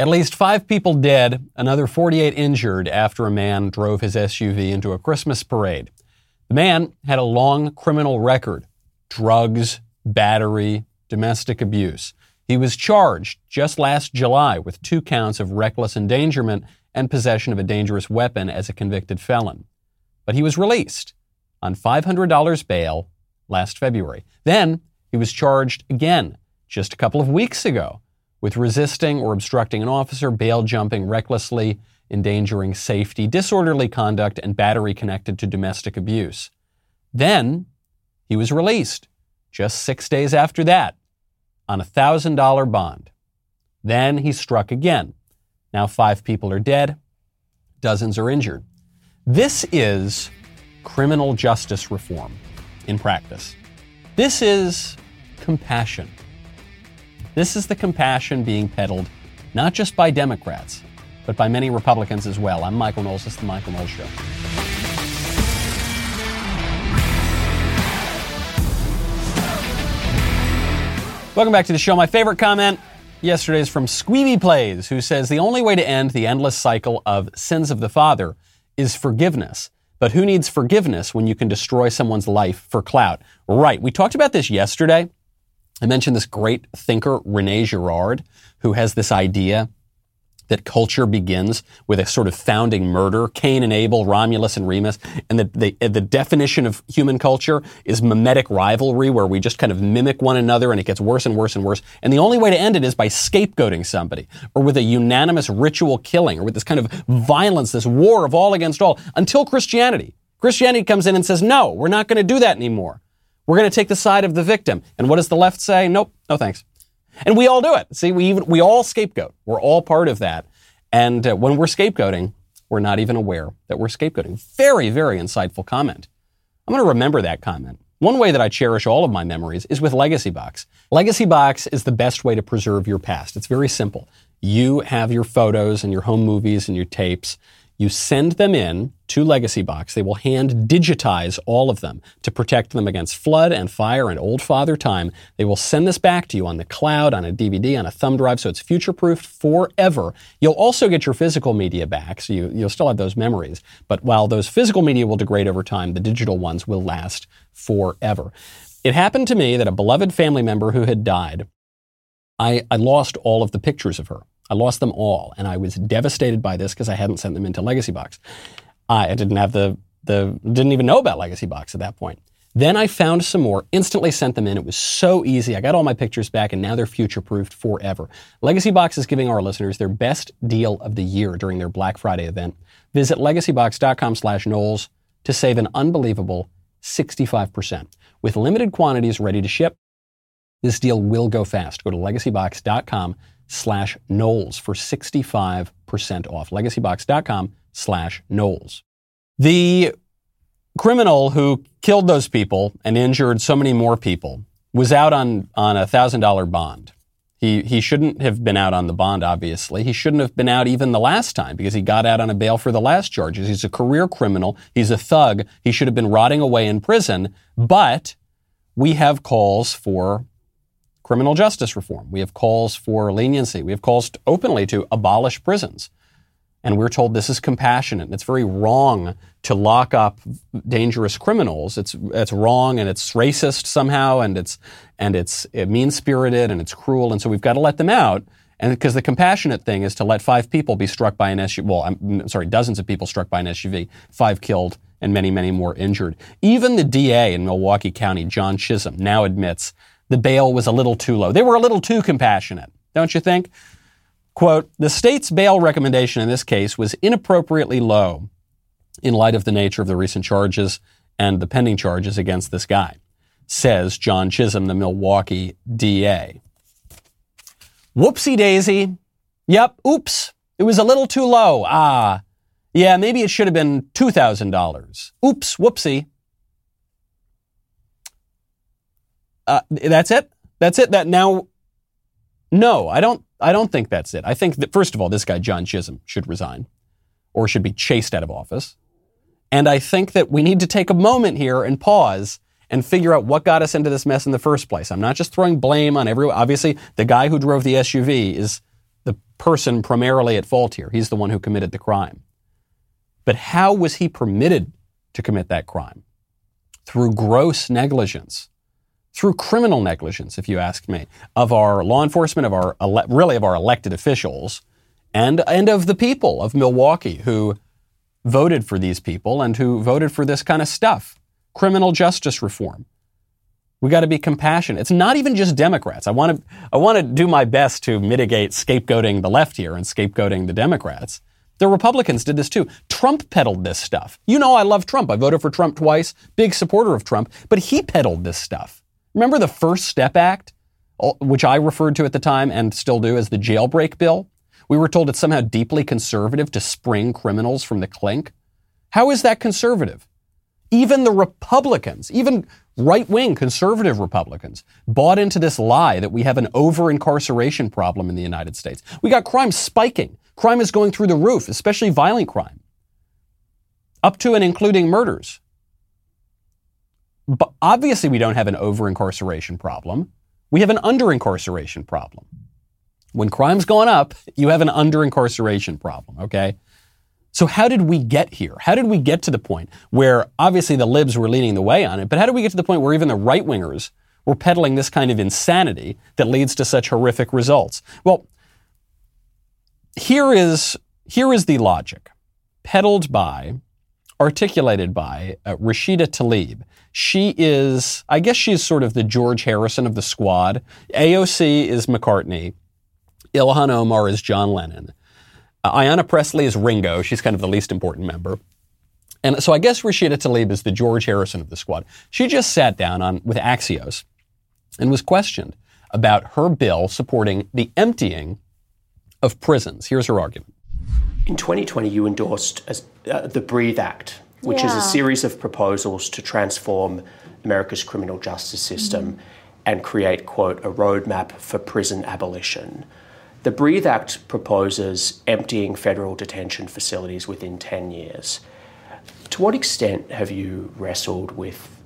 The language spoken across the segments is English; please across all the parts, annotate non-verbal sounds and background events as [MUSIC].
At least five people dead, another 48 injured after a man drove his SUV into a Christmas parade. The man had a long criminal record drugs, battery, domestic abuse. He was charged just last July with two counts of reckless endangerment and possession of a dangerous weapon as a convicted felon. But he was released on $500 bail last February. Then he was charged again just a couple of weeks ago with resisting or obstructing an officer, bail jumping recklessly, endangering safety, disorderly conduct, and battery connected to domestic abuse. Then he was released just six days after that on a $1,000 bond. Then he struck again. Now five people are dead, dozens are injured. This is criminal justice reform in practice. This is compassion. This is the compassion being peddled not just by Democrats, but by many Republicans as well. I'm Michael Knowles. This is The Michael Knowles Show. Welcome back to the show. My favorite comment yesterday is from Squeeby Plays, who says the only way to end the endless cycle of sins of the father is forgiveness. But who needs forgiveness when you can destroy someone's life for clout? Right. We talked about this yesterday. I mentioned this great thinker, Rene Girard, who has this idea that culture begins with a sort of founding murder, Cain and Abel, Romulus and Remus, and that the, the, definition of human culture is mimetic rivalry, where we just kind of mimic one another and it gets worse and worse and worse. And the only way to end it is by scapegoating somebody, or with a unanimous ritual killing, or with this kind of violence, this war of all against all, until Christianity. Christianity comes in and says, no, we're not going to do that anymore. We're going to take the side of the victim. And what does the left say? Nope, no thanks. And we all do it. See, we even, we all scapegoat. We're all part of that. And uh, when we're scapegoating, we're not even aware that we're scapegoating. Very, very insightful comment. I'm going to remember that comment. One way that I cherish all of my memories is with Legacy Box. Legacy Box is the best way to preserve your past. It's very simple. You have your photos and your home movies and your tapes. You send them in to Legacy Box. They will hand digitize all of them to protect them against flood and fire and old father time. They will send this back to you on the cloud, on a DVD, on a thumb drive, so it's future proofed forever. You'll also get your physical media back, so you, you'll still have those memories. But while those physical media will degrade over time, the digital ones will last forever. It happened to me that a beloved family member who had died, I, I lost all of the pictures of her. I lost them all, and I was devastated by this because I hadn't sent them into Legacy Box. I didn't have the the didn't even know about Legacy Box at that point. Then I found some more, instantly sent them in. It was so easy. I got all my pictures back, and now they're future proofed forever. Legacy Box is giving our listeners their best deal of the year during their Black Friday event. Visit legacybox.com slash Knowles to save an unbelievable 65%. With limited quantities ready to ship, this deal will go fast. Go to legacybox.com slash Knowles for 65% off. Legacybox.com slash Knowles. The criminal who killed those people and injured so many more people was out on, on a $1,000 bond. He, he shouldn't have been out on the bond, obviously. He shouldn't have been out even the last time because he got out on a bail for the last charges. He's a career criminal. He's a thug. He should have been rotting away in prison. But we have calls for criminal justice reform. We have calls for leniency. We have calls to, openly to abolish prisons. And we're told this is compassionate. It's very wrong to lock up dangerous criminals. It's, it's wrong and it's racist somehow and it's, and it's uh, it mean spirited and it's cruel. And so we've got to let them out. And because the compassionate thing is to let five people be struck by an SUV, well, I'm sorry, dozens of people struck by an SUV, five killed and many, many more injured. Even the DA in Milwaukee County, John Chisholm, now admits the bail was a little too low. They were a little too compassionate, don't you think? Quote, the state's bail recommendation in this case was inappropriately low in light of the nature of the recent charges and the pending charges against this guy, says John Chisholm, the Milwaukee DA. Whoopsie daisy. Yep, oops, it was a little too low. Ah, yeah, maybe it should have been $2,000. Oops, whoopsie. Uh, that's it. That's it. That now. No, I don't. I don't think that's it. I think that first of all, this guy John Chisholm should resign, or should be chased out of office. And I think that we need to take a moment here and pause and figure out what got us into this mess in the first place. I'm not just throwing blame on everyone. Obviously, the guy who drove the SUV is the person primarily at fault here. He's the one who committed the crime. But how was he permitted to commit that crime? Through gross negligence, through criminal negligence, if you ask me, of our law enforcement, of our ele- really of our elected officials, and and of the people of Milwaukee who voted for these people and who voted for this kind of stuff, criminal justice reform. We got to be compassionate. It's not even just Democrats. I want to I want to do my best to mitigate scapegoating the left here and scapegoating the Democrats. The Republicans did this too. Trump peddled this stuff. You know I love Trump. I voted for Trump twice, big supporter of Trump, but he peddled this stuff. Remember the First Step Act, uh, which I referred to at the time and still do as the jailbreak bill? We were told it's somehow deeply conservative to spring criminals from the clink. How is that conservative? Even the Republicans, even right wing conservative Republicans, bought into this lie that we have an over incarceration problem in the United States. We got crime spiking. Crime is going through the roof, especially violent crime, up to and including murders. But obviously, we don't have an over incarceration problem. We have an under incarceration problem. When crime's gone up, you have an under incarceration problem, okay? So, how did we get here? How did we get to the point where obviously the libs were leading the way on it, but how did we get to the point where even the right wingers were peddling this kind of insanity that leads to such horrific results? Well, here is, here is the logic peddled by, articulated by uh, Rashida Tlaib. She is, I guess she's sort of the George Harrison of the squad. AOC is McCartney. Ilhan Omar is John Lennon. Uh, Ayanna Pressley is Ringo. She's kind of the least important member. And so I guess Rashida Tlaib is the George Harrison of the squad. She just sat down on with Axios and was questioned about her bill supporting the emptying of prisons. Here's her argument. In 2020, you endorsed uh, the Breathe Act, which yeah. is a series of proposals to transform America's criminal justice system mm-hmm. and create, quote, a roadmap for prison abolition. The Breathe Act proposes emptying federal detention facilities within 10 years. To what extent have you wrestled with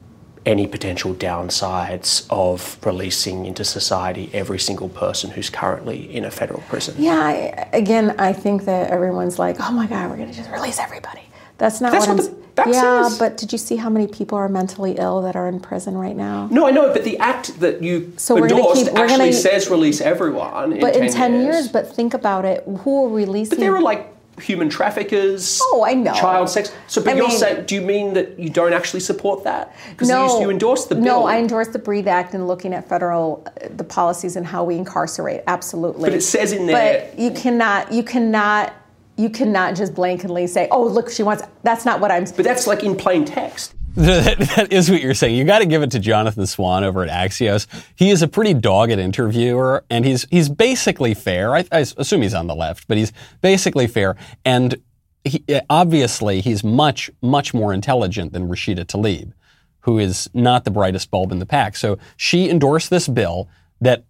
any potential downsides of releasing into society every single person who's currently in a federal prison. Yeah, I, again, I think that everyone's like, oh my God, we're going to just release everybody. That's not That's what, what I'm. The, yeah, but did you see how many people are mentally ill that are in prison right now? No, I know, but the act that you so endorsed keep, actually gonna, says release everyone. But in 10, 10 years. years. But think about it. Who will release? But there are like human traffickers. Oh, I know. Child sex. So, but I you're mean, saying, do you mean that you don't actually support that? Because no, you, you endorse the bill. No, I endorse the Breathe Act and looking at federal uh, the policies and how we incarcerate. Absolutely. But it says in there. But you cannot. You cannot. You cannot just blankly say, "Oh, look, she wants." That's not what I'm. But that's like in plain text. [LAUGHS] that, that is what you're saying. You got to give it to Jonathan Swan over at Axios. He is a pretty dogged interviewer, and he's he's basically fair. I, I assume he's on the left, but he's basically fair. And he, obviously, he's much much more intelligent than Rashida Tlaib, who is not the brightest bulb in the pack. So she endorsed this bill that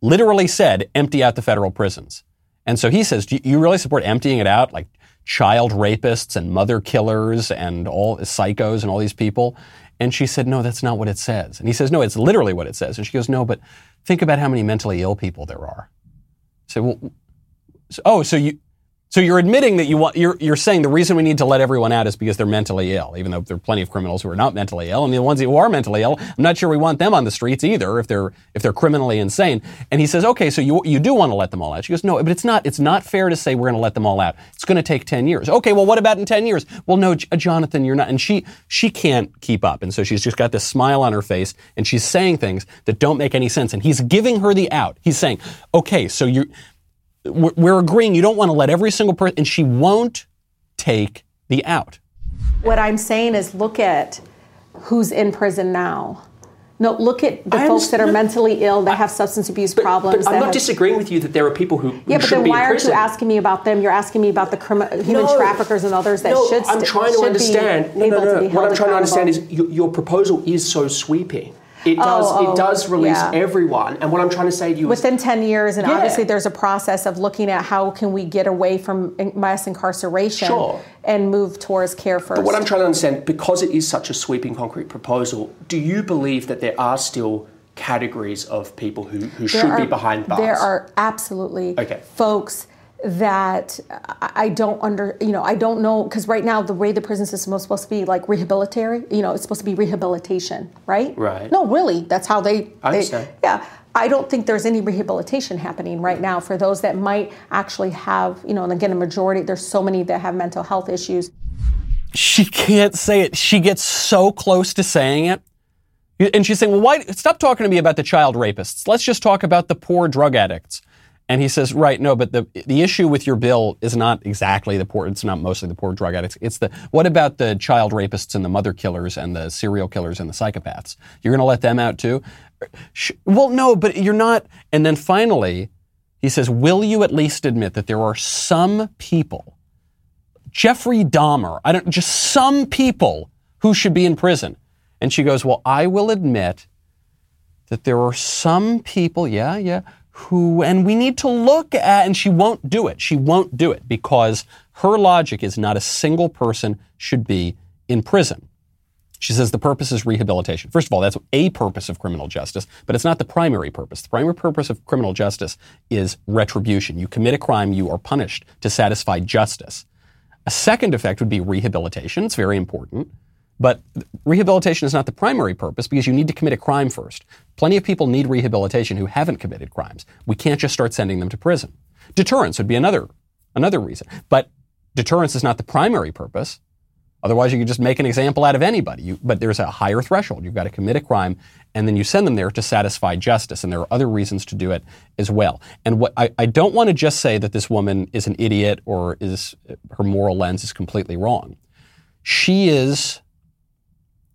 literally said empty out the federal prisons. And so he says, do you really support emptying it out? Like child rapists and mother killers and all psychos and all these people. And she said, no, that's not what it says. And he says, no, it's literally what it says. And she goes, no, but think about how many mentally ill people there are. So, well, so, oh, so you, so you're admitting that you want you're you're saying the reason we need to let everyone out is because they're mentally ill, even though there are plenty of criminals who are not mentally ill, and the ones who are mentally ill, I'm not sure we want them on the streets either if they're if they're criminally insane. And he says, okay, so you you do want to let them all out? She goes, no, but it's not it's not fair to say we're going to let them all out. It's going to take ten years. Okay, well, what about in ten years? Well, no, uh, Jonathan, you're not. And she she can't keep up, and so she's just got this smile on her face, and she's saying things that don't make any sense. And he's giving her the out. He's saying, okay, so you we're agreeing you don't want to let every single person, and she won't take the out. What I'm saying is look at who's in prison now. No, look at the folks that are mentally ill, that have substance abuse but, problems. But I'm not have, disagreeing with you that there are people who, who yeah, but then why aren't you asking me about them? You're asking me about the crimi- human no, traffickers and others that no, should. I'm trying to understand. No, no, no. What I'm trying to understand is your, your proposal is so sweeping. It oh, does. Oh, it does release yeah. everyone. And what I'm trying to say to you within is, 10 years, and yeah. obviously there's a process of looking at how can we get away from mass incarceration sure. and move towards care first. But what I'm trying to understand, because it is such a sweeping, concrete proposal, do you believe that there are still categories of people who, who should are, be behind bars? There are absolutely okay. folks that I don't under, you know, I don't know because right now the way the prison system is supposed to be like rehabilitatory, you know, it's supposed to be rehabilitation, right? Right. No, really, that's how they. I they- understand. yeah, I don't think there's any rehabilitation happening right now for those that might actually have, you know, and again, a majority. There's so many that have mental health issues. She can't say it. She gets so close to saying it. And she's saying, well, why, stop talking to me about the child rapists. Let's just talk about the poor drug addicts. And he says, right, no, but the, the issue with your bill is not exactly the poor, it's not mostly the poor drug addicts. It's the, what about the child rapists and the mother killers and the serial killers and the psychopaths? You're going to let them out too? Well, no, but you're not. And then finally, he says, will you at least admit that there are some people Jeffrey Dahmer, I don't, just some people who should be in prison. And she goes, Well, I will admit that there are some people, yeah, yeah, who, and we need to look at, and she won't do it. She won't do it because her logic is not a single person should be in prison. She says the purpose is rehabilitation. First of all, that's a purpose of criminal justice, but it's not the primary purpose. The primary purpose of criminal justice is retribution. You commit a crime, you are punished to satisfy justice. A second effect would be rehabilitation. It's very important. But rehabilitation is not the primary purpose because you need to commit a crime first. Plenty of people need rehabilitation who haven't committed crimes. We can't just start sending them to prison. Deterrence would be another, another reason. But deterrence is not the primary purpose. Otherwise, you could just make an example out of anybody. You, but there's a higher threshold. You've got to commit a crime, and then you send them there to satisfy justice. And there are other reasons to do it as well. And what I, I don't want to just say that this woman is an idiot or is her moral lens is completely wrong. She is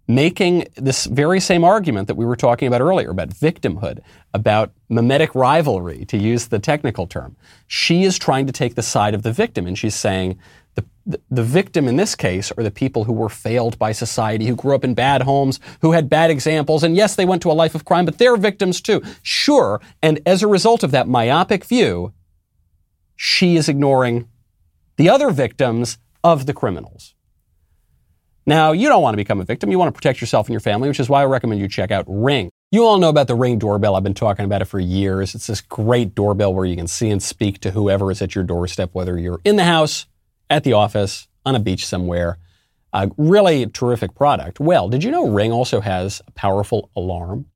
making this very same argument that we were talking about earlier about victimhood, about mimetic rivalry, to use the technical term. She is trying to take the side of the victim, and she's saying the, the, the victim in this case are the people who were failed by society, who grew up in bad homes, who had bad examples, and yes, they went to a life of crime, but they're victims too. Sure, and as a result of that myopic view, she is ignoring the other victims of the criminals. Now, you don't want to become a victim. You want to protect yourself and your family, which is why I recommend you check out Ring. You all know about the Ring doorbell. I've been talking about it for years. It's this great doorbell where you can see and speak to whoever is at your doorstep, whether you're in the house, at the office, on a beach somewhere. A really terrific product. Well, did you know Ring also has a powerful alarm?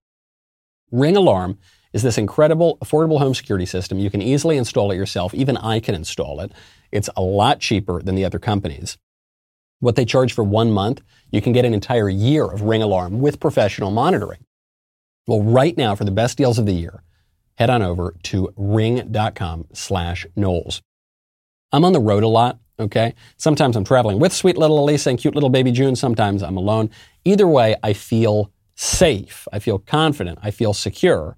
Ring Alarm is this incredible, affordable home security system. You can easily install it yourself. Even I can install it. It's a lot cheaper than the other companies. What they charge for one month, you can get an entire year of Ring Alarm with professional monitoring. Well, right now, for the best deals of the year, head on over to ring.com slash Knowles. I'm on the road a lot, okay? Sometimes I'm traveling with sweet little Elisa and cute little baby June. Sometimes I'm alone. Either way, I feel safe. I feel confident. I feel secure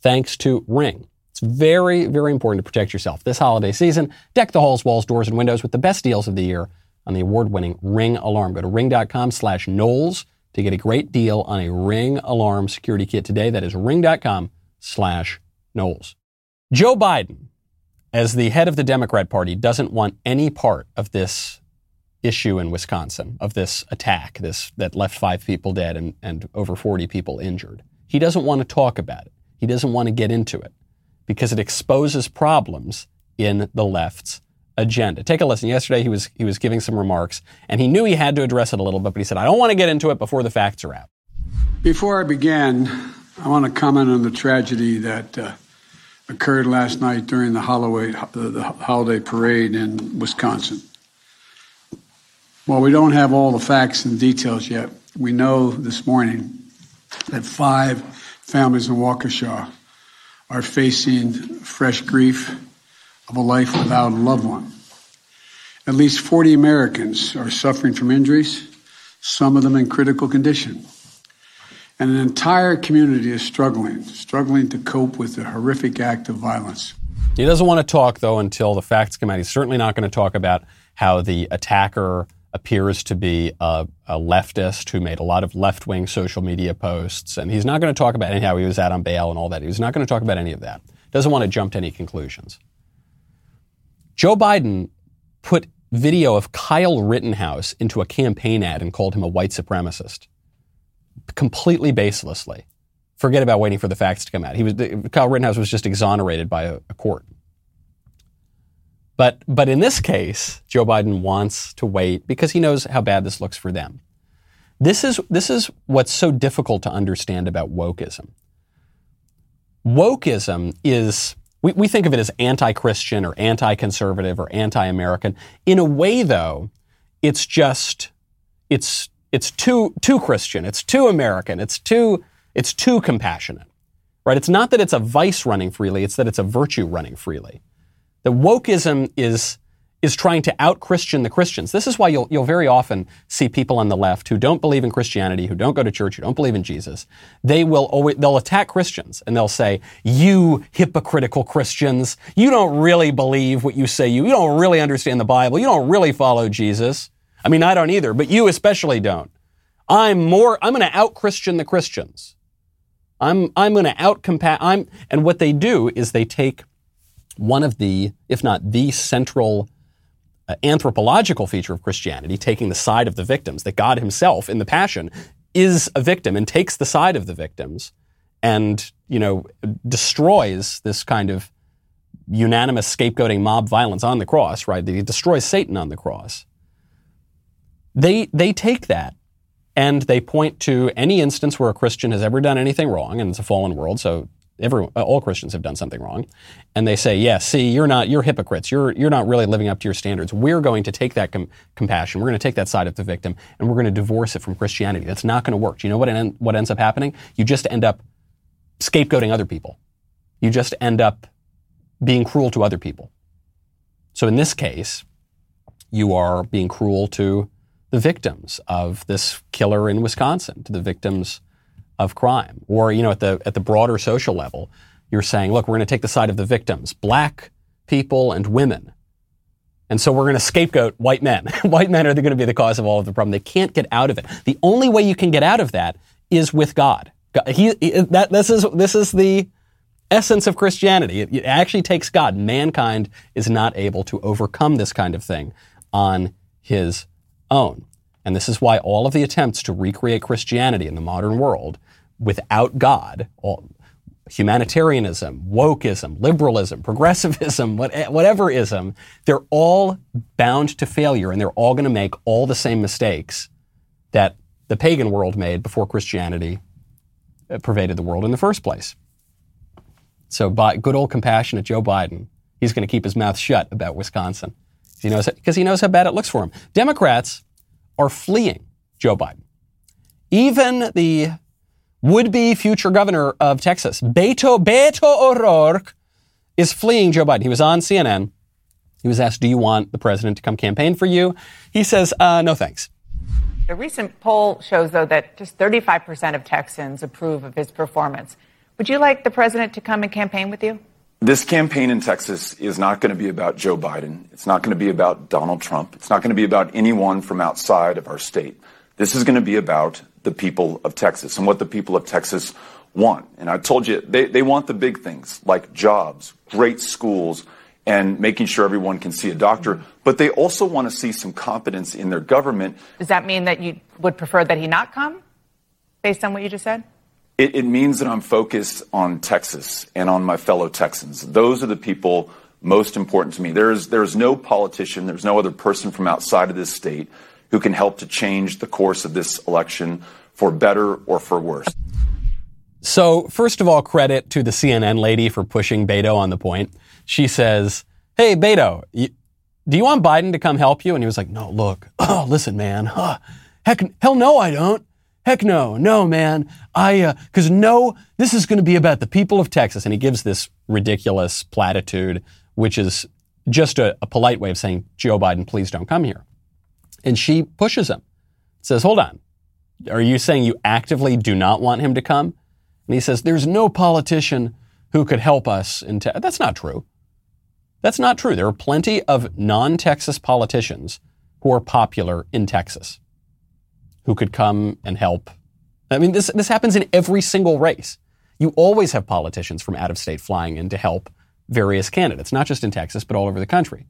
thanks to Ring. It's very, very important to protect yourself. This holiday season, deck the halls, walls, doors, and windows with the best deals of the year on the award-winning Ring Alarm. Go to ring.com slash Knowles to get a great deal on a Ring Alarm security kit today. That is ring.com slash Knowles. Joe Biden, as the head of the Democrat Party, doesn't want any part of this issue in Wisconsin, of this attack, this that left five people dead and, and over 40 people injured. He doesn't want to talk about it. He doesn't want to get into it because it exposes problems in the left's agenda. Take a listen. Yesterday he was he was giving some remarks and he knew he had to address it a little bit, but he said, I don't want to get into it before the facts are out. Before I begin, I want to comment on the tragedy that uh, occurred last night during the holiday, the, the holiday parade in Wisconsin. While we don't have all the facts and details yet, we know this morning that five families in Waukesha are facing fresh grief of a life without a loved one. At least 40 Americans are suffering from injuries, some of them in critical condition. And an entire community is struggling, struggling to cope with the horrific act of violence. He doesn't want to talk, though, until the facts come out. He's certainly not going to talk about how the attacker appears to be a, a leftist who made a lot of left wing social media posts. And he's not going to talk about how he was out on bail and all that. He's not going to talk about any of that. Doesn't want to jump to any conclusions. Joe Biden put video of Kyle Rittenhouse into a campaign ad and called him a white supremacist. Completely baselessly. Forget about waiting for the facts to come out. He was, Kyle Rittenhouse was just exonerated by a, a court. But, but in this case, Joe Biden wants to wait because he knows how bad this looks for them. This is, this is what's so difficult to understand about wokeism. Wokeism is, we, we think of it as anti Christian or anti conservative or anti American. In a way, though, it's just, it's, it's too, too Christian, it's too American, it's too, it's too compassionate. Right? It's not that it's a vice running freely, it's that it's a virtue running freely. The wokeism is is trying to out Christian the Christians. This is why you'll, you'll very often see people on the left who don't believe in Christianity, who don't go to church, who don't believe in Jesus. They will always, they'll attack Christians and they'll say, you hypocritical Christians, you don't really believe what you say. You, you don't really understand the Bible. You don't really follow Jesus. I mean, I don't either, but you especially don't. I'm more, I'm going to out Christian the Christians. I'm, I'm going to out compa- I'm, and what they do is they take one of the, if not the central uh, anthropological feature of Christianity, taking the side of the victims, that God himself in the Passion is a victim and takes the side of the victims and, you know, destroys this kind of unanimous scapegoating mob violence on the cross, right? He destroys Satan on the cross. They, they take that and they point to any instance where a Christian has ever done anything wrong, and it's a fallen world, so everyone, uh, all Christians have done something wrong, and they say, "Yeah, see, you're not, you're hypocrites. You're, you're not really living up to your standards. We're going to take that com- compassion. We're going to take that side of the victim, and we're going to divorce it from Christianity. That's not going to work. Do you know what en- what ends up happening? You just end up scapegoating other people. You just end up being cruel to other people. So in this case, you are being cruel to the victims of this killer in Wisconsin, to the victims." Of crime. Or, you know, at the, at the broader social level, you're saying, look, we're going to take the side of the victims, black people and women. And so we're going to scapegoat white men. [LAUGHS] white men are going to be the cause of all of the problem. They can't get out of it. The only way you can get out of that is with God. He, he, that, this, is, this is the essence of Christianity. It, it actually takes God. Mankind is not able to overcome this kind of thing on his own. And this is why all of the attempts to recreate Christianity in the modern world without God, all, humanitarianism, wokeism, liberalism, progressivism, whatever ism, they're all bound to failure and they're all going to make all the same mistakes that the pagan world made before Christianity uh, pervaded the world in the first place. So, by good old compassionate Joe Biden, he's going to keep his mouth shut about Wisconsin. He because he knows how bad it looks for him. Democrats are fleeing Joe Biden. Even the would-be future governor of Texas, Beto, Beto O'Rourke, is fleeing Joe Biden. He was on CNN. He was asked, do you want the president to come campaign for you? He says, uh, no thanks. A recent poll shows, though, that just 35% of Texans approve of his performance. Would you like the president to come and campaign with you? This campaign in Texas is not going to be about Joe Biden. It's not going to be about Donald Trump. It's not going to be about anyone from outside of our state. This is going to be about the people of Texas and what the people of Texas want. And I told you, they, they want the big things like jobs, great schools, and making sure everyone can see a doctor. But they also want to see some competence in their government. Does that mean that you would prefer that he not come, based on what you just said? It, it means that I'm focused on Texas and on my fellow Texans. Those are the people most important to me. There is, there is no politician, there's no other person from outside of this state who can help to change the course of this election for better or for worse. So, first of all, credit to the CNN lady for pushing Beto on the point. She says, Hey, Beto, you, do you want Biden to come help you? And he was like, No, look, oh, [CLEARS THROAT] listen, man. [SIGHS] Heck, hell no, I don't. Heck no, no, man. I, uh, cause no, this is going to be about the people of Texas. And he gives this ridiculous platitude, which is just a, a polite way of saying, Joe Biden, please don't come here. And she pushes him, says, Hold on. Are you saying you actively do not want him to come? And he says, There's no politician who could help us in Texas. That's not true. That's not true. There are plenty of non Texas politicians who are popular in Texas who could come and help. I mean, this, this happens in every single race. You always have politicians from out of state flying in to help various candidates, not just in Texas, but all over the country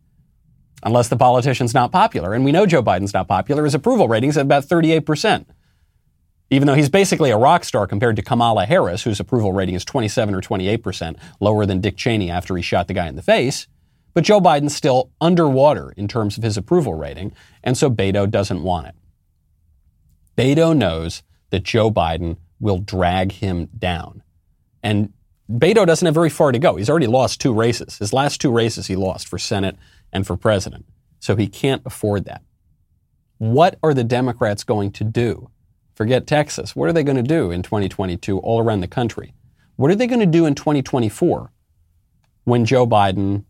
unless the politician's not popular. And we know Joe Biden's not popular. His approval ratings at about 38%. Even though he's basically a rock star compared to Kamala Harris, whose approval rating is 27 or 28%, lower than Dick Cheney after he shot the guy in the face. But Joe Biden's still underwater in terms of his approval rating, and so Beto doesn't want it. Beto knows that Joe Biden will drag him down. And Beto doesn't have very far to go. He's already lost two races. His last two races he lost for Senate and for president. So he can't afford that. What are the Democrats going to do? Forget Texas. What are they going to do in 2022 all around the country? What are they going to do in 2024 when Joe Biden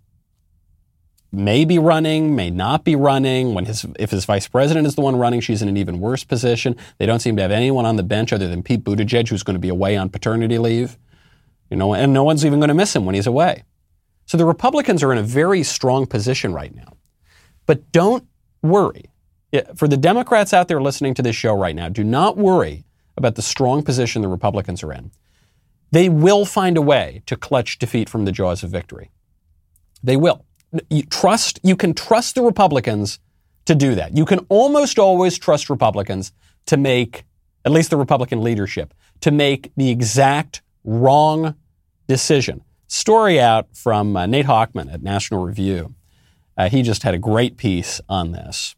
may be running, may not be running. When his, if his vice president is the one running, she's in an even worse position. They don't seem to have anyone on the bench other than Pete Buttigieg, who's going to be away on paternity leave. You know, and no one's even going to miss him when he's away. So the Republicans are in a very strong position right now. But don't worry. For the Democrats out there listening to this show right now, do not worry about the strong position the Republicans are in. They will find a way to clutch defeat from the jaws of victory. They will you trust, you can trust the Republicans to do that. You can almost always trust Republicans to make, at least the Republican leadership, to make the exact wrong decision. Story out from uh, Nate Hochman at National Review. Uh, he just had a great piece on this.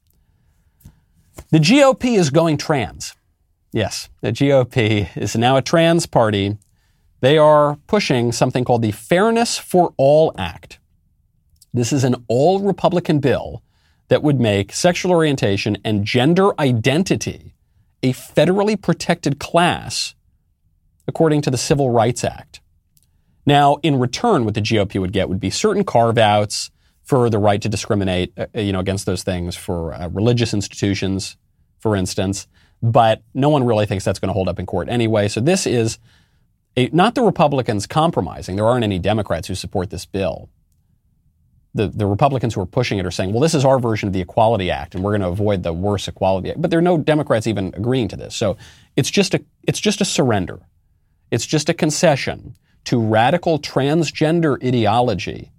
The GOP is going trans. Yes, the GOP is now a trans party. They are pushing something called the Fairness for All Act. This is an all Republican bill that would make sexual orientation and gender identity a federally protected class according to the Civil Rights Act. Now, in return, what the GOP would get would be certain carve outs for the right to discriminate, uh, you know, against those things for uh, religious institutions, for instance. But no one really thinks that's going to hold up in court anyway. So this is a, not the Republicans compromising. There aren't any Democrats who support this bill the, the Republicans who are pushing it are saying, well, this is our version of the Equality Act, and we're going to avoid the worse Equality Act. But there are no Democrats even agreeing to this. So it's just a, it's just a surrender. It's just a concession to radical transgender ideology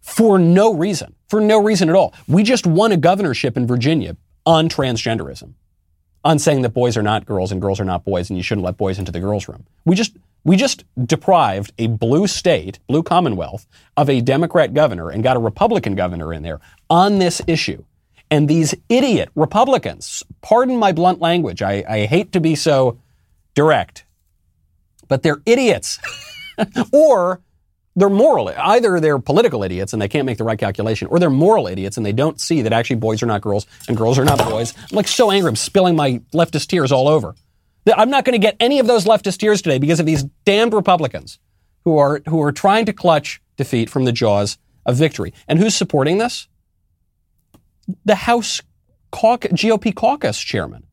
for no reason, for no reason at all. We just won a governorship in Virginia on transgenderism, on saying that boys are not girls and girls are not boys, and you shouldn't let boys into the girls' room. We just we just deprived a blue state, blue Commonwealth, of a Democrat governor and got a Republican governor in there on this issue. And these idiot Republicans, pardon my blunt language, I, I hate to be so direct, but they're idiots. [LAUGHS] or they're moral. Either they're political idiots and they can't make the right calculation, or they're moral idiots and they don't see that actually boys are not girls and girls are not boys. I'm like so angry. I'm spilling my leftist tears all over. I'm not going to get any of those leftist tears today because of these damned Republicans who are, who are trying to clutch defeat from the jaws of victory. And who's supporting this? The House caucus, GOP caucus chairman,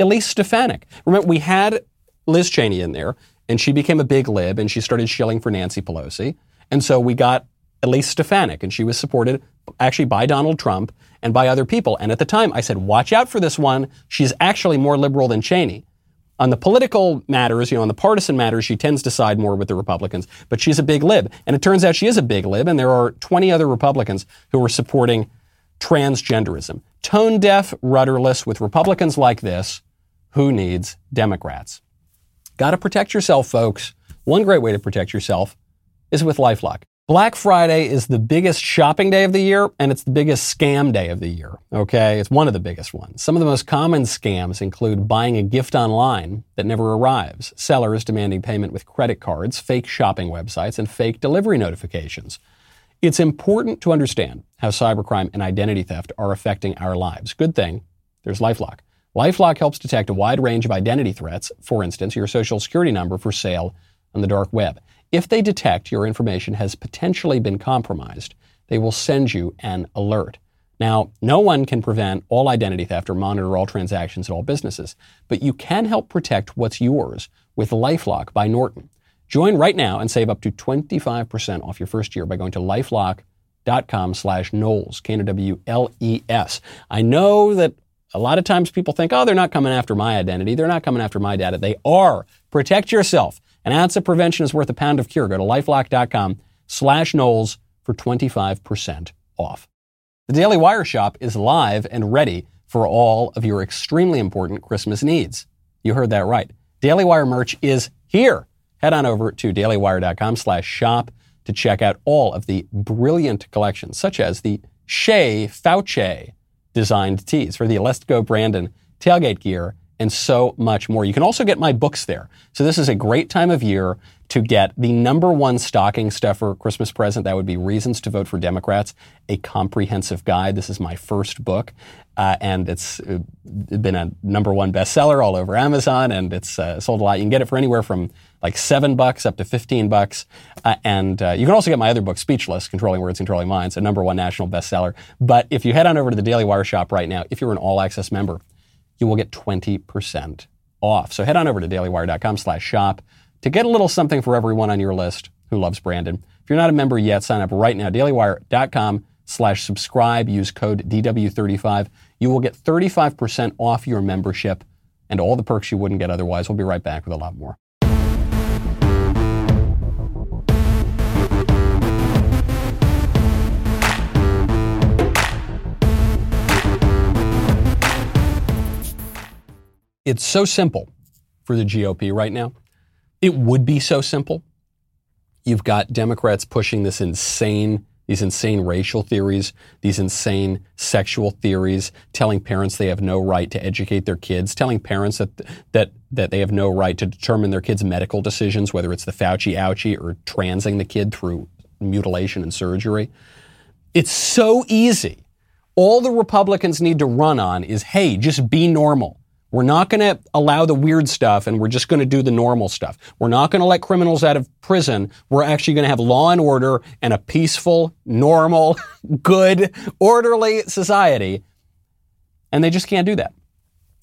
Elise Stefanik. Remember, we had Liz Cheney in there, and she became a big lib, and she started shilling for Nancy Pelosi. And so we got Elise Stefanik, and she was supported actually by Donald Trump and by other people. And at the time, I said, watch out for this one. She's actually more liberal than Cheney. On the political matters, you know, on the partisan matters, she tends to side more with the Republicans, but she's a big lib. And it turns out she is a big lib, and there are 20 other Republicans who are supporting transgenderism. Tone deaf, rudderless, with Republicans like this, who needs Democrats? Got to protect yourself, folks. One great way to protect yourself is with Lifelock. Black Friday is the biggest shopping day of the year, and it's the biggest scam day of the year. Okay? It's one of the biggest ones. Some of the most common scams include buying a gift online that never arrives, sellers demanding payment with credit cards, fake shopping websites, and fake delivery notifications. It's important to understand how cybercrime and identity theft are affecting our lives. Good thing there's Lifelock. Lifelock helps detect a wide range of identity threats, for instance, your social security number for sale on the dark web. If they detect your information has potentially been compromised, they will send you an alert. Now, no one can prevent all identity theft or monitor all transactions at all businesses, but you can help protect what's yours with LifeLock by Norton. Join right now and save up to 25% off your first year by going to lifelock.com slash Knowles, K-N-O-W-L-E-S. I know that a lot of times people think, oh, they're not coming after my identity. They're not coming after my data. They are. Protect yourself. An ounce of prevention is worth a pound of cure. Go to lifelock.com slash Knowles for 25% off. The Daily Wire shop is live and ready for all of your extremely important Christmas needs. You heard that right. Daily Wire merch is here. Head on over to dailywire.com slash shop to check out all of the brilliant collections, such as the Shea Fauci designed tees for the Let's Go Brandon tailgate gear and so much more. You can also get my books there. So this is a great time of year to get the number one stocking stuffer Christmas present. That would be Reasons to Vote for Democrats, a comprehensive guide. This is my first book, uh, and it's been a number one bestseller all over Amazon, and it's uh, sold a lot. You can get it for anywhere from like seven bucks up to 15 bucks. Uh, and uh, you can also get my other book, Speechless, Controlling Words, Controlling Minds, a number one national bestseller. But if you head on over to the Daily Wire shop right now, if you're an all access member, you will get 20% off. So head on over to dailywire.com slash shop to get a little something for everyone on your list who loves Brandon. If you're not a member yet, sign up right now, dailywire.com slash subscribe. Use code DW35. You will get 35% off your membership and all the perks you wouldn't get otherwise. We'll be right back with a lot more. It's so simple for the GOP right now. It would be so simple. You've got Democrats pushing this insane, these insane racial theories, these insane sexual theories, telling parents they have no right to educate their kids, telling parents that that that they have no right to determine their kids' medical decisions, whether it's the Fauci ouchie or transing the kid through mutilation and surgery. It's so easy. All the Republicans need to run on is, hey, just be normal. We're not going to allow the weird stuff and we're just going to do the normal stuff. We're not going to let criminals out of prison. We're actually going to have law and order and a peaceful, normal, [LAUGHS] good, orderly society. And they just can't do that.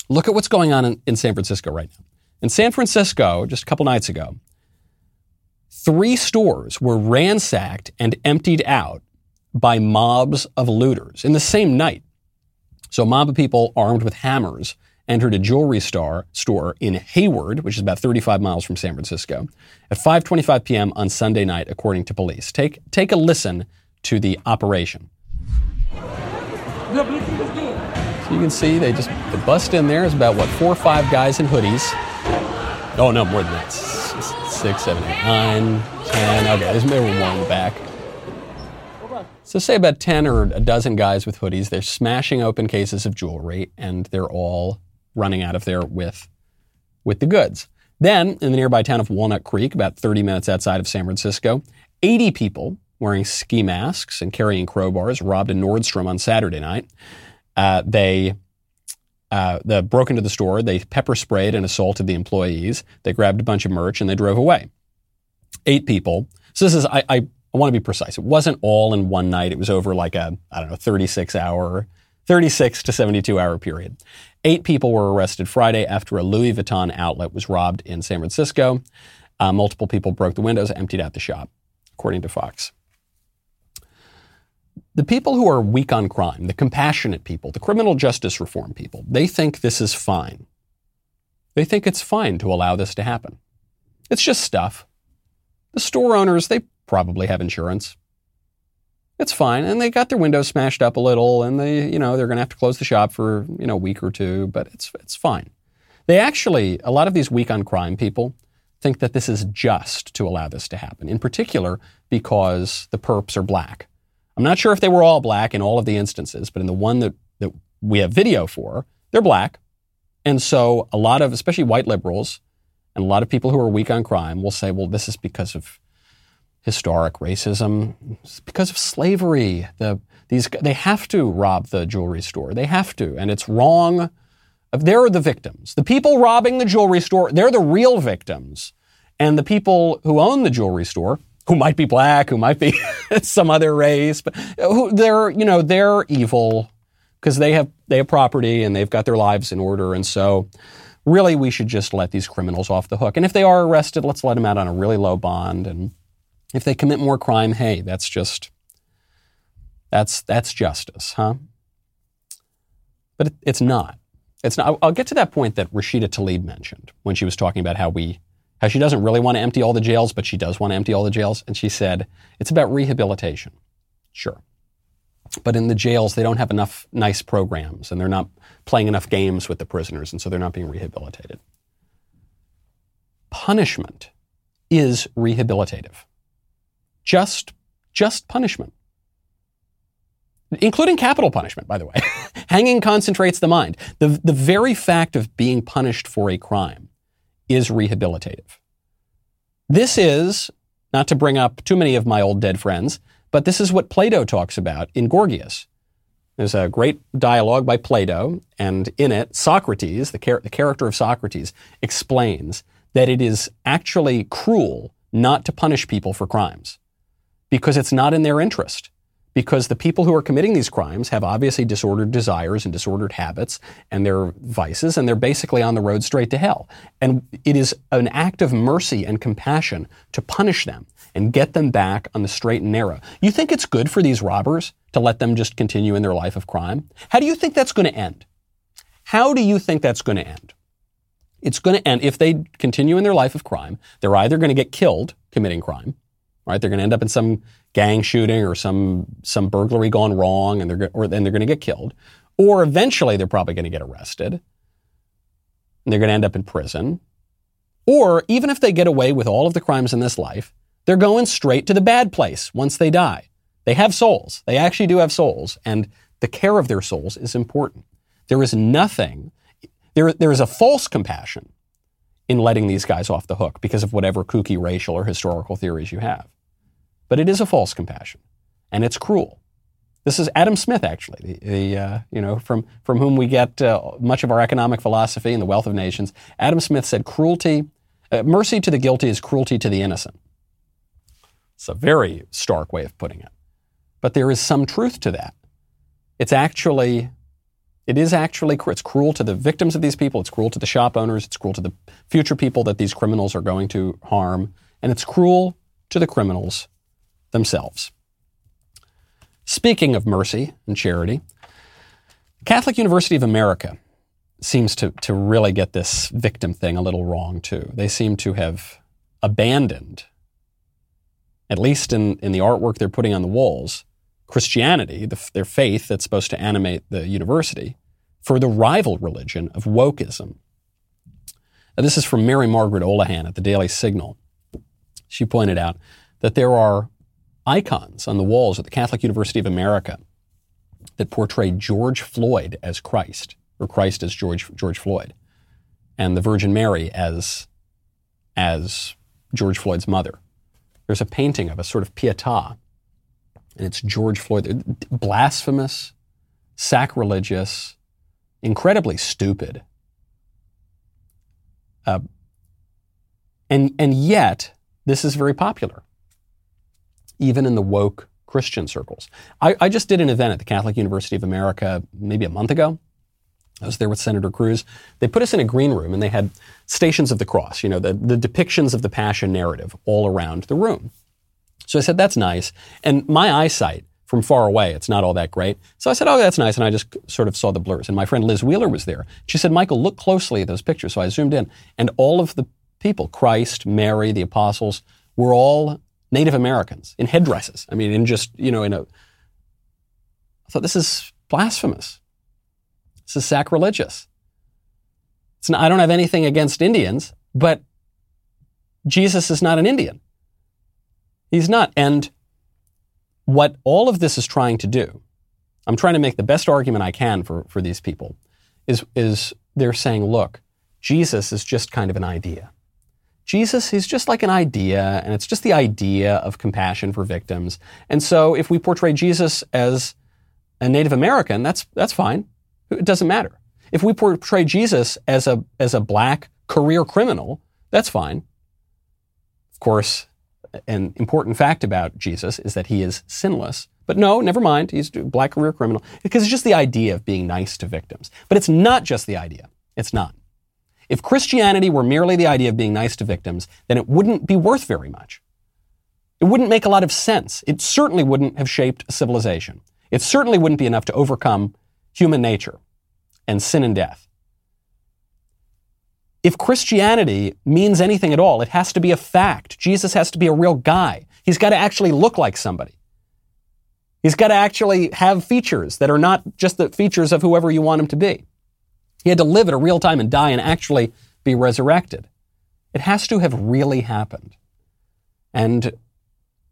Look at what's going on in, in San Francisco right now. In San Francisco, just a couple nights ago, three stores were ransacked and emptied out by mobs of looters in the same night. So a mob of people armed with hammers entered a jewelry store, store in Hayward, which is about 35 miles from San Francisco, at 5:25 p.m. on Sunday night, according to police. Take take a listen to the operation. So you can see they just they bust in there. It's about what four or five guys in hoodies. Oh no, more than that. Six, seven, eight, nine, ten. Okay, there's maybe more in the back. So say about 10 or a dozen guys with hoodies, they're smashing open cases of jewelry and they're all running out of there with, with the goods. Then, in the nearby town of Walnut Creek, about 30 minutes outside of San Francisco, 80 people wearing ski masks and carrying crowbars robbed a Nordstrom on Saturday night. Uh, they uh, the, broke into the store. They pepper sprayed and assaulted the employees. They grabbed a bunch of merch and they drove away. Eight people. So this is I, I, I want to be precise. It wasn't all in one night. It was over like a I don't know 36 hour 36 to 72 hour period. Eight people were arrested Friday after a Louis Vuitton outlet was robbed in San Francisco. Uh, multiple people broke the windows, and emptied out the shop, according to Fox. The people who are weak on crime, the compassionate people, the criminal justice reform people, they think this is fine. They think it's fine to allow this to happen. It's just stuff. The store owners, they probably have insurance. It's fine. And they got their windows smashed up a little and they, you know, they're going to have to close the shop for, you know, a week or two, but it's, it's fine. They actually, a lot of these weak on crime people think that this is just to allow this to happen, in particular because the perps are black. I'm not sure if they were all black in all of the instances, but in the one that, that we have video for, they're black. And so a lot of, especially white liberals, and a lot of people who are weak on crime will say, well, this is because of historic racism it's because of slavery. The, these, they have to rob the jewelry store. They have to. And it's wrong. They're the victims. The people robbing the jewelry store, they're the real victims. And the people who own the jewelry store, who might be black, who might be [LAUGHS] some other race, but uh, who, they're, you know, they're evil because they have, they have property and they've got their lives in order. And so really we should just let these criminals off the hook. And if they are arrested, let's let them out on a really low bond and if they commit more crime, hey, that's just that's that's justice, huh? But it, it's not. It's not. I'll get to that point that Rashida Tlaib mentioned when she was talking about how we how she doesn't really want to empty all the jails, but she does want to empty all the jails, and she said it's about rehabilitation. Sure. But in the jails, they don't have enough nice programs and they're not playing enough games with the prisoners, and so they're not being rehabilitated. Punishment is rehabilitative. Just, just punishment. Including capital punishment, by the way. [LAUGHS] Hanging concentrates the mind. The, the very fact of being punished for a crime is rehabilitative. This is, not to bring up too many of my old dead friends, but this is what Plato talks about in Gorgias. There's a great dialogue by Plato, and in it, Socrates, the, char- the character of Socrates, explains that it is actually cruel not to punish people for crimes because it's not in their interest. Because the people who are committing these crimes have obviously disordered desires and disordered habits and their vices, and they're basically on the road straight to hell. And it is an act of mercy and compassion to punish them and get them back on the straight and narrow. You think it's good for these robbers to let them just continue in their life of crime? How do you think that's going to end? How do you think that's going to end? It's going to end if they continue in their life of crime. They're either going to get killed committing crime, right? They're going to end up in some gang shooting or some some burglary gone wrong, and they're or then they're going to get killed, or eventually they're probably going to get arrested, and they're going to end up in prison, or even if they get away with all of the crimes in this life, they're going straight to the bad place once they die. They have souls. They actually do have souls, and the care of their souls is important. There is nothing. There, there is a false compassion in letting these guys off the hook because of whatever kooky racial or historical theories you have. But it is a false compassion, and it's cruel. This is Adam Smith, actually, the, the uh, you know from from whom we get uh, much of our economic philosophy and the wealth of nations. Adam Smith said, "Cruelty, uh, mercy to the guilty is cruelty to the innocent." It's a very stark way of putting it, but there is some truth to that. It's actually it is actually it's cruel to the victims of these people. It's cruel to the shop owners. It's cruel to the future people that these criminals are going to harm, and it's cruel to the criminals themselves. Speaking of mercy and charity, Catholic University of America seems to, to really get this victim thing a little wrong too. They seem to have abandoned, at least in, in the artwork they're putting on the walls, Christianity, the, their faith that's supposed to animate the university, for the rival religion of wokeism. Now, this is from Mary Margaret Olohan at the Daily Signal. She pointed out that there are icons on the walls at the Catholic University of America that portray George Floyd as Christ, or Christ as George, George Floyd, and the Virgin Mary as, as George Floyd's mother. There's a painting of a sort of Pietà, and it's George Floyd. Blasphemous, sacrilegious, incredibly stupid. Uh, and, and yet, this is very popular even in the woke Christian circles. I, I, just did an event at the Catholic University of America maybe a month ago. I was there with Senator Cruz. They put us in a green room and they had stations of the cross, you know, the, the depictions of the passion narrative all around the room. So I said, that's nice. And my eyesight from far away, it's not all that great. So I said, oh, that's nice. And I just sort of saw the blurs. And my friend Liz Wheeler was there. She said, Michael, look closely at those pictures. So I zoomed in and all of the people, Christ, Mary, the apostles, were all Native Americans in headdresses. I mean, in just, you know, in a. I thought this is blasphemous. This is sacrilegious. It's not, I don't have anything against Indians, but Jesus is not an Indian. He's not. And what all of this is trying to do, I'm trying to make the best argument I can for, for these people, is, is they're saying, look, Jesus is just kind of an idea. Jesus, he's just like an idea, and it's just the idea of compassion for victims. And so if we portray Jesus as a Native American, that's, that's fine. It doesn't matter. If we portray Jesus as a, as a black career criminal, that's fine. Of course, an important fact about Jesus is that he is sinless. But no, never mind. He's a black career criminal because it's just the idea of being nice to victims. But it's not just the idea. It's not. If Christianity were merely the idea of being nice to victims, then it wouldn't be worth very much. It wouldn't make a lot of sense. It certainly wouldn't have shaped civilization. It certainly wouldn't be enough to overcome human nature and sin and death. If Christianity means anything at all, it has to be a fact. Jesus has to be a real guy. He's got to actually look like somebody. He's got to actually have features that are not just the features of whoever you want him to be. He had to live at a real time and die and actually be resurrected. It has to have really happened. And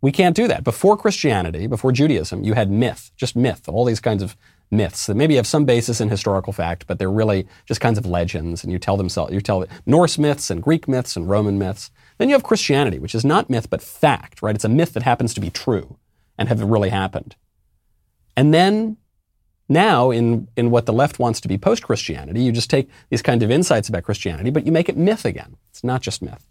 We can't do that. Before Christianity, before Judaism, you had myth, just myth, all these kinds of myths that maybe have some basis in historical fact, but they're really just kinds of legends. And you tell them, you tell Norse myths and Greek myths and Roman myths. Then you have Christianity, which is not myth, but fact, right? It's a myth that happens to be true and have really happened. And then now, in, in what the left wants to be post Christianity, you just take these kinds of insights about Christianity, but you make it myth again. It's not just myth.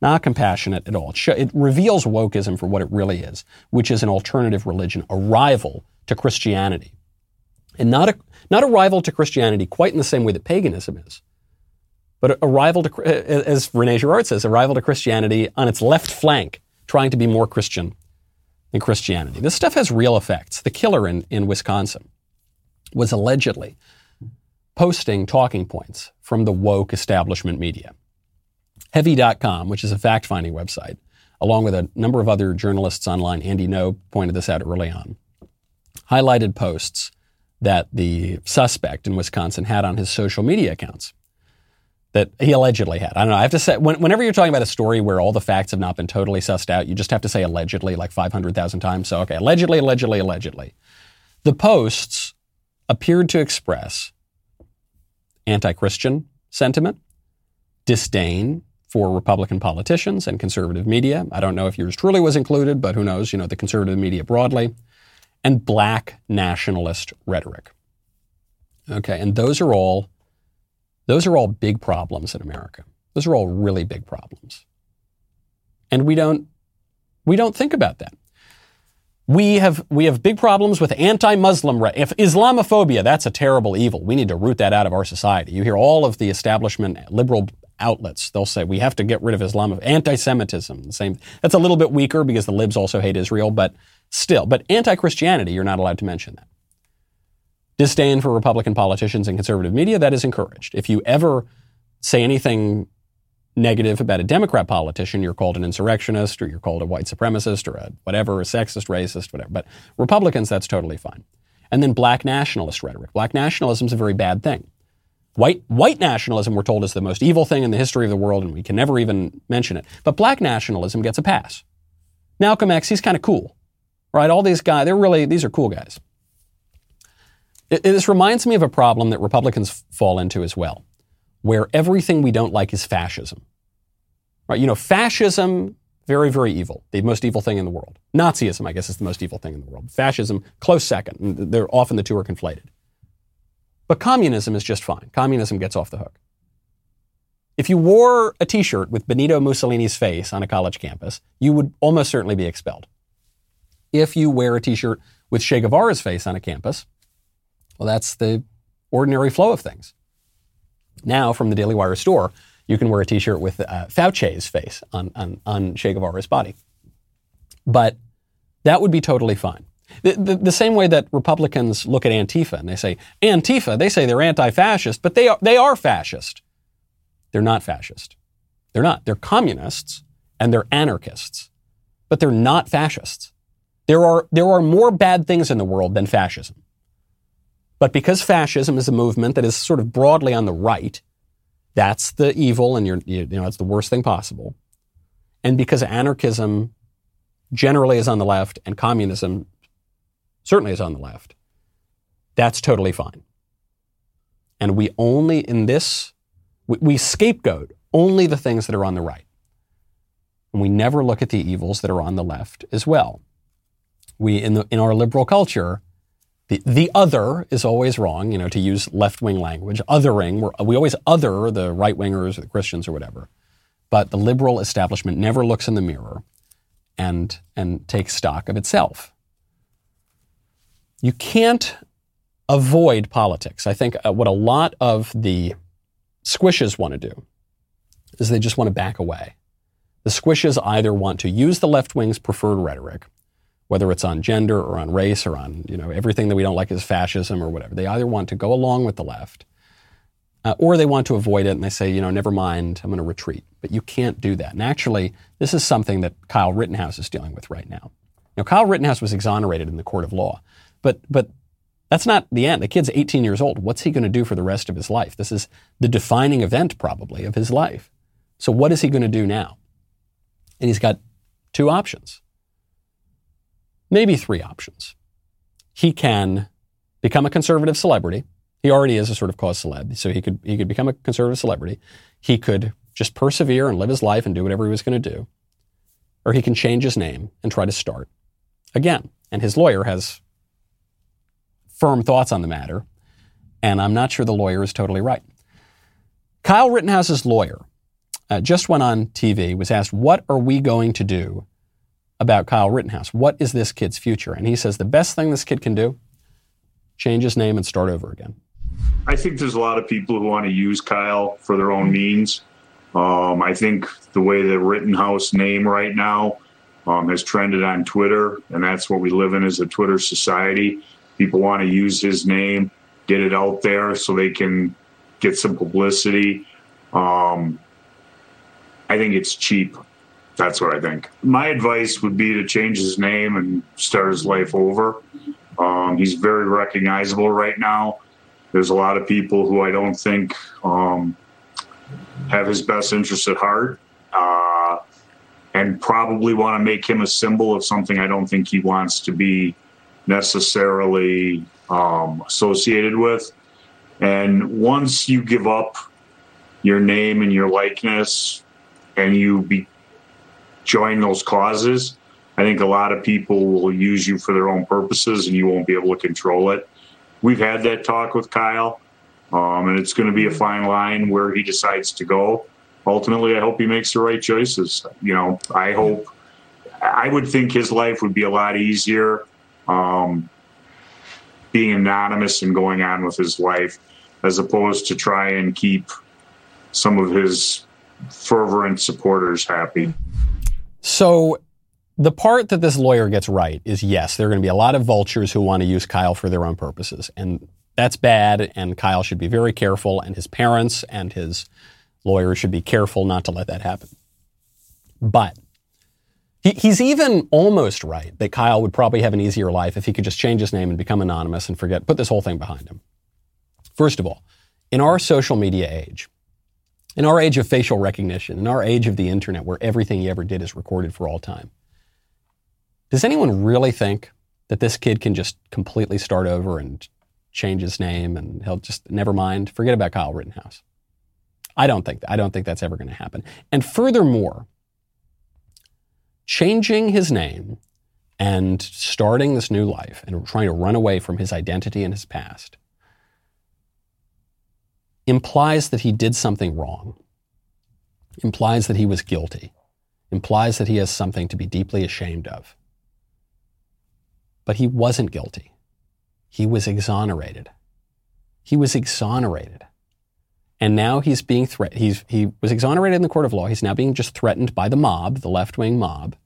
Not compassionate at all. It, sh- it reveals wokeism for what it really is, which is an alternative religion, a rival to Christianity. And not a, not a rival to Christianity quite in the same way that paganism is, but a rival to, as Rene Girard says, a rival to Christianity on its left flank, trying to be more Christian than Christianity. This stuff has real effects. The killer in, in Wisconsin was allegedly posting talking points from the woke establishment media. Heavy.com, which is a fact finding website, along with a number of other journalists online, Andy Ngo pointed this out early on, highlighted posts that the suspect in Wisconsin had on his social media accounts that he allegedly had. I don't know. I have to say, when, whenever you're talking about a story where all the facts have not been totally sussed out, you just have to say allegedly like 500,000 times. So, okay, allegedly, allegedly, allegedly. The posts appeared to express anti Christian sentiment, disdain for Republican politicians and conservative media. I don't know if yours truly was included, but who knows, you know, the conservative media broadly, and black nationalist rhetoric. Okay, and those are all those are all big problems in America. Those are all really big problems. And we don't we don't think about that. We have, we have big problems with anti-Muslim, if Islamophobia, that's a terrible evil. We need to root that out of our society. You hear all of the establishment liberal outlets. They'll say we have to get rid of Islam, anti-Semitism. Same. That's a little bit weaker because the libs also hate Israel, but still. But anti-Christianity, you're not allowed to mention that. Disdain for Republican politicians and conservative media, that is encouraged. If you ever say anything negative about a Democrat politician, you're called an insurrectionist or you're called a white supremacist or a whatever, a sexist, racist, whatever. But Republicans, that's totally fine. And then black nationalist rhetoric. Black nationalism is a very bad thing. White, white nationalism, we're told, is the most evil thing in the history of the world, and we can never even mention it. But black nationalism gets a pass. Malcolm X, he's kind of cool, right? All these guys, they're really, these are cool guys. It, this reminds me of a problem that Republicans fall into as well where everything we don't like is fascism. Right? You know, fascism, very, very evil. The most evil thing in the world. Nazism, I guess, is the most evil thing in the world. Fascism, close second. They're often the two are conflated. But communism is just fine. Communism gets off the hook. If you wore a t-shirt with Benito Mussolini's face on a college campus, you would almost certainly be expelled. If you wear a t-shirt with Che Guevara's face on a campus, well, that's the ordinary flow of things. Now, from the Daily Wire store, you can wear a T-shirt with uh, Fauci's face on, on, on Che Guevara's body. But that would be totally fine. The, the, the, same way that Republicans look at Antifa and they say, Antifa, they say they're anti-fascist, but they are, they are fascist. They're not fascist. They're not. They're communists and they're anarchists, but they're not fascists. There are, there are more bad things in the world than fascism. But because fascism is a movement that is sort of broadly on the right, that's the evil and you're, you know, it's the worst thing possible. And because anarchism generally is on the left and communism certainly is on the left, that's totally fine. And we only, in this, we, we scapegoat only the things that are on the right. And we never look at the evils that are on the left as well. We, in, the, in our liberal culture, the, the other is always wrong, you know, to use left wing language. Othering, we always other the right wingers or the Christians or whatever. But the liberal establishment never looks in the mirror and, and takes stock of itself. You can't avoid politics. I think uh, what a lot of the squishes want to do is they just want to back away. The squishes either want to use the left wing's preferred rhetoric whether it's on gender or on race or on you know everything that we don't like is fascism or whatever. They either want to go along with the left, uh, or they want to avoid it and they say, you know, never mind, I'm going to retreat. But you can't do that. And actually, this is something that Kyle Rittenhouse is dealing with right now. Now, Kyle Rittenhouse was exonerated in the court of law, but but that's not the end. The kid's 18 years old. What's he going to do for the rest of his life? This is the defining event, probably, of his life. So, what is he going to do now? And he's got two options. Maybe three options. He can become a conservative celebrity. He already is a sort of cause celeb, so he could he could become a conservative celebrity. He could just persevere and live his life and do whatever he was going to do. Or he can change his name and try to start again. And his lawyer has firm thoughts on the matter, and I'm not sure the lawyer is totally right. Kyle Rittenhouse's lawyer uh, just went on TV, was asked, What are we going to do about Kyle Rittenhouse? What is this kid's future? And he says the best thing this kid can do change his name and start over again. I think there's a lot of people who want to use Kyle for their own means. Um, I think the way the Rittenhouse name right now um, has trended on Twitter, and that's what we live in as a Twitter society. People want to use his name, get it out there so they can get some publicity. Um, I think it's cheap. That's what I think. My advice would be to change his name and start his life over. Um, he's very recognizable right now. There's a lot of people who I don't think um, have his best interest at heart uh, and probably want to make him a symbol of something I don't think he wants to be necessarily um, associated with. And once you give up your name and your likeness and you be, join those causes, I think a lot of people will use you for their own purposes and you won't be able to control it. We've had that talk with Kyle, um, and it's going to be a fine line where he decides to go. Ultimately, I hope he makes the right choices. You know, I hope, I would think his life would be a lot easier um, being anonymous and going on with his life as opposed to try and keep some of his fervent supporters happy. So the part that this lawyer gets right is yes, there are going to be a lot of vultures who want to use Kyle for their own purposes. And that's bad. And Kyle should be very careful, and his parents and his lawyer should be careful not to let that happen. But he, he's even almost right that Kyle would probably have an easier life if he could just change his name and become anonymous and forget, put this whole thing behind him. First of all, in our social media age, in our age of facial recognition, in our age of the internet where everything he ever did is recorded for all time, does anyone really think that this kid can just completely start over and change his name and he'll just never mind, forget about Kyle Rittenhouse? I don't think I don't think that's ever going to happen. And furthermore, changing his name and starting this new life and trying to run away from his identity and his past implies that he did something wrong, implies that he was guilty, implies that he has something to be deeply ashamed of. But he wasn't guilty. He was exonerated. He was exonerated. And now he's being threatened. He's, he was exonerated in the court of law. He's now being just threatened by the mob, the left wing mob.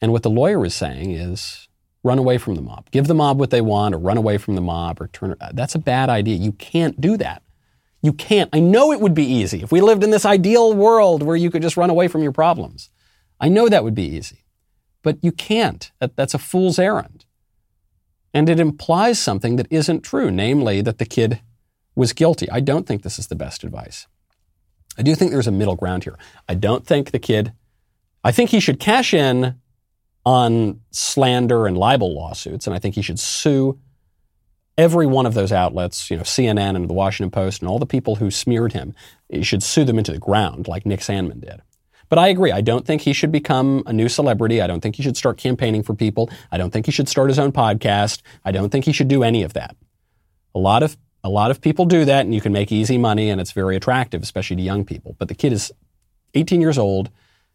And what the lawyer is saying is run away from the mob. Give the mob what they want or run away from the mob or turn. That's a bad idea. You can't do that. You can't. I know it would be easy if we lived in this ideal world where you could just run away from your problems. I know that would be easy. But you can't. That, that's a fool's errand. And it implies something that isn't true, namely that the kid was guilty. I don't think this is the best advice. I do think there's a middle ground here. I don't think the kid, I think he should cash in on slander and libel lawsuits, and I think he should sue every one of those outlets, you know, CNN and the Washington Post and all the people who smeared him, should sue them into the ground like Nick Sandmann did. But I agree. I don't think he should become a new celebrity. I don't think he should start campaigning for people. I don't think he should start his own podcast. I don't think he should do any of that. A lot of a lot of people do that and you can make easy money and it's very attractive, especially to young people. But the kid is 18 years old.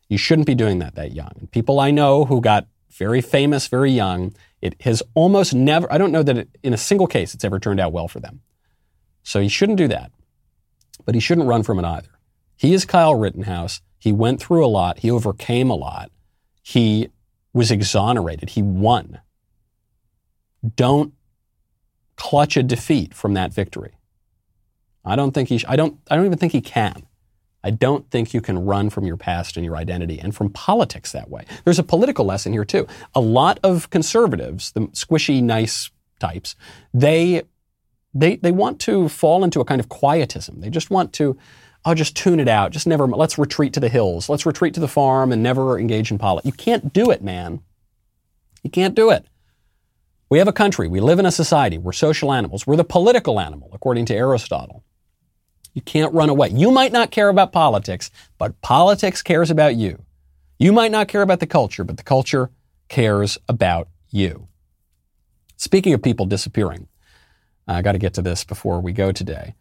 You shouldn't be doing that that young. People I know who got very famous very young it has almost never, I don't know that it, in a single case it's ever turned out well for them. So he shouldn't do that. But he shouldn't run from it either. He is Kyle Rittenhouse. He went through a lot. He overcame a lot. He was exonerated. He won. Don't clutch a defeat from that victory. I don't think he. Sh- I don't. I don't even think he can. I don't think you can run from your past and your identity and from politics that way. There's a political lesson here too. A lot of conservatives, the squishy, nice types, they they they want to fall into a kind of quietism. They just want to, oh, just tune it out. Just never. Let's retreat to the hills. Let's retreat to the farm and never engage in politics. You can't do it, man. You can't do it. We have a country. We live in a society. We're social animals. We're the political animal, according to Aristotle. You can't run away. You might not care about politics, but politics cares about you. You might not care about the culture, but the culture cares about you. Speaking of people disappearing, I got to get to this before we go today.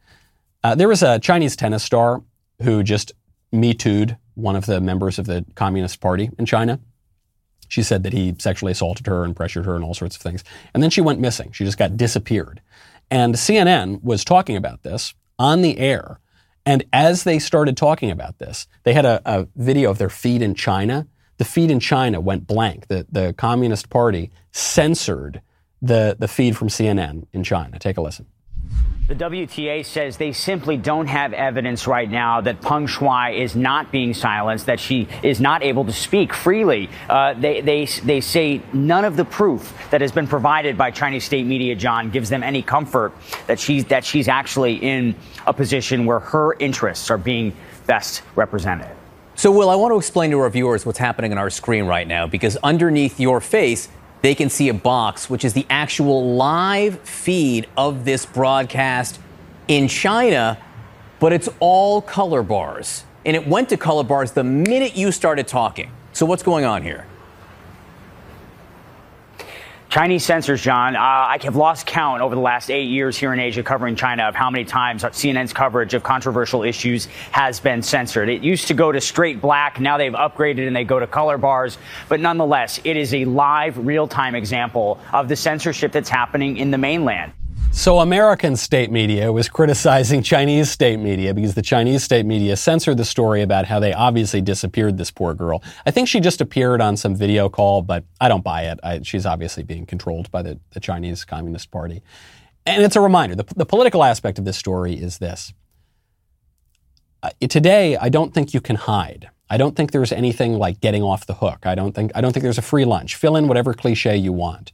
Uh, there was a Chinese tennis star who just Me Too'd one of the members of the Communist Party in China. She said that he sexually assaulted her and pressured her and all sorts of things. And then she went missing. She just got disappeared. And CNN was talking about this on the air. And as they started talking about this, they had a, a video of their feed in China. The feed in China went blank. The, the Communist Party censored the, the feed from CNN in China. Take a listen. The WTA says they simply don't have evidence right now that Peng Shuai is not being silenced, that she is not able to speak freely. Uh, they, they, they say none of the proof that has been provided by Chinese state media, John, gives them any comfort that she's, that she's actually in a position where her interests are being best represented. So, Will, I want to explain to our viewers what's happening on our screen right now because underneath your face, they can see a box, which is the actual live feed of this broadcast in China, but it's all color bars. And it went to color bars the minute you started talking. So, what's going on here? Chinese censors, John. Uh, I have lost count over the last eight years here in Asia covering China of how many times CNN's coverage of controversial issues has been censored. It used to go to straight black. Now they've upgraded and they go to color bars. But nonetheless, it is a live, real time example of the censorship that's happening in the mainland. So, American state media was criticizing Chinese state media because the Chinese state media censored the story about how they obviously disappeared this poor girl. I think she just appeared on some video call, but I don't buy it. I, she's obviously being controlled by the, the, Chinese Communist Party. And it's a reminder the, the political aspect of this story is this. Uh, today, I don't think you can hide. I don't think there's anything like getting off the hook. I don't think I don't think there's a free lunch. Fill in whatever cliche you want.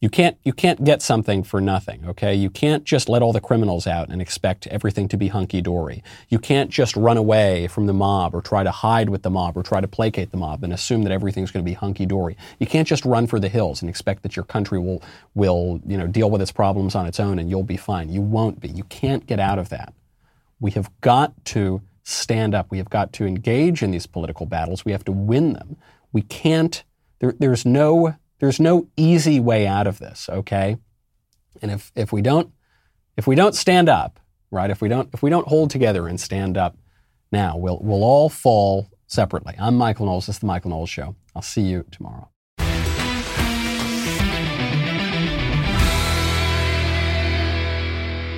You can't, you can't get something for nothing, okay? You can't just let all the criminals out and expect everything to be hunky dory. You can't just run away from the mob or try to hide with the mob or try to placate the mob and assume that everything's going to be hunky dory. You can't just run for the hills and expect that your country will, will, you know, deal with its problems on its own and you'll be fine. You won't be. You can't get out of that. We have got to stand up. We have got to engage in these political battles. We have to win them. We can't, there, there's no there's no easy way out of this, okay? And if, if we don't if we don't stand up, right? If we don't if we don't hold together and stand up now, we'll we'll all fall separately. I'm Michael Knowles. This is the Michael Knowles Show. I'll see you tomorrow.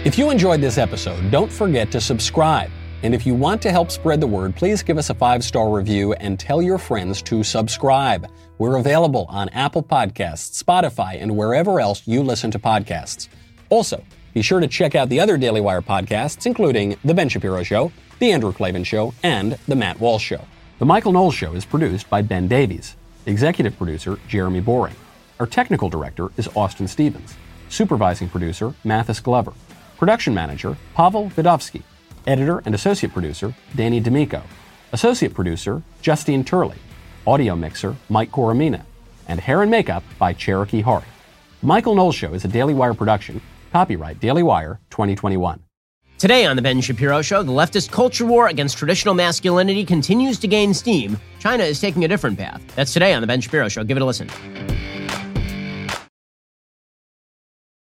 If you enjoyed this episode, don't forget to subscribe. And if you want to help spread the word, please give us a five star review and tell your friends to subscribe. We're available on Apple Podcasts, Spotify, and wherever else you listen to podcasts. Also, be sure to check out the other Daily Wire podcasts, including The Ben Shapiro Show, The Andrew Klavan Show, and The Matt Walsh Show. The Michael Knowles Show is produced by Ben Davies. Executive producer, Jeremy Boring. Our technical director is Austin Stevens. Supervising producer, Mathis Glover. Production manager, Pavel Vidovsky. Editor and associate producer, Danny D'Amico. Associate producer, Justine Turley. Audio mixer, Mike Coromina. And hair and makeup by Cherokee Hart. Michael Knowles Show is a Daily Wire production. Copyright Daily Wire 2021. Today on The Ben Shapiro Show, the leftist culture war against traditional masculinity continues to gain steam. China is taking a different path. That's today on The Ben Shapiro Show. Give it a listen.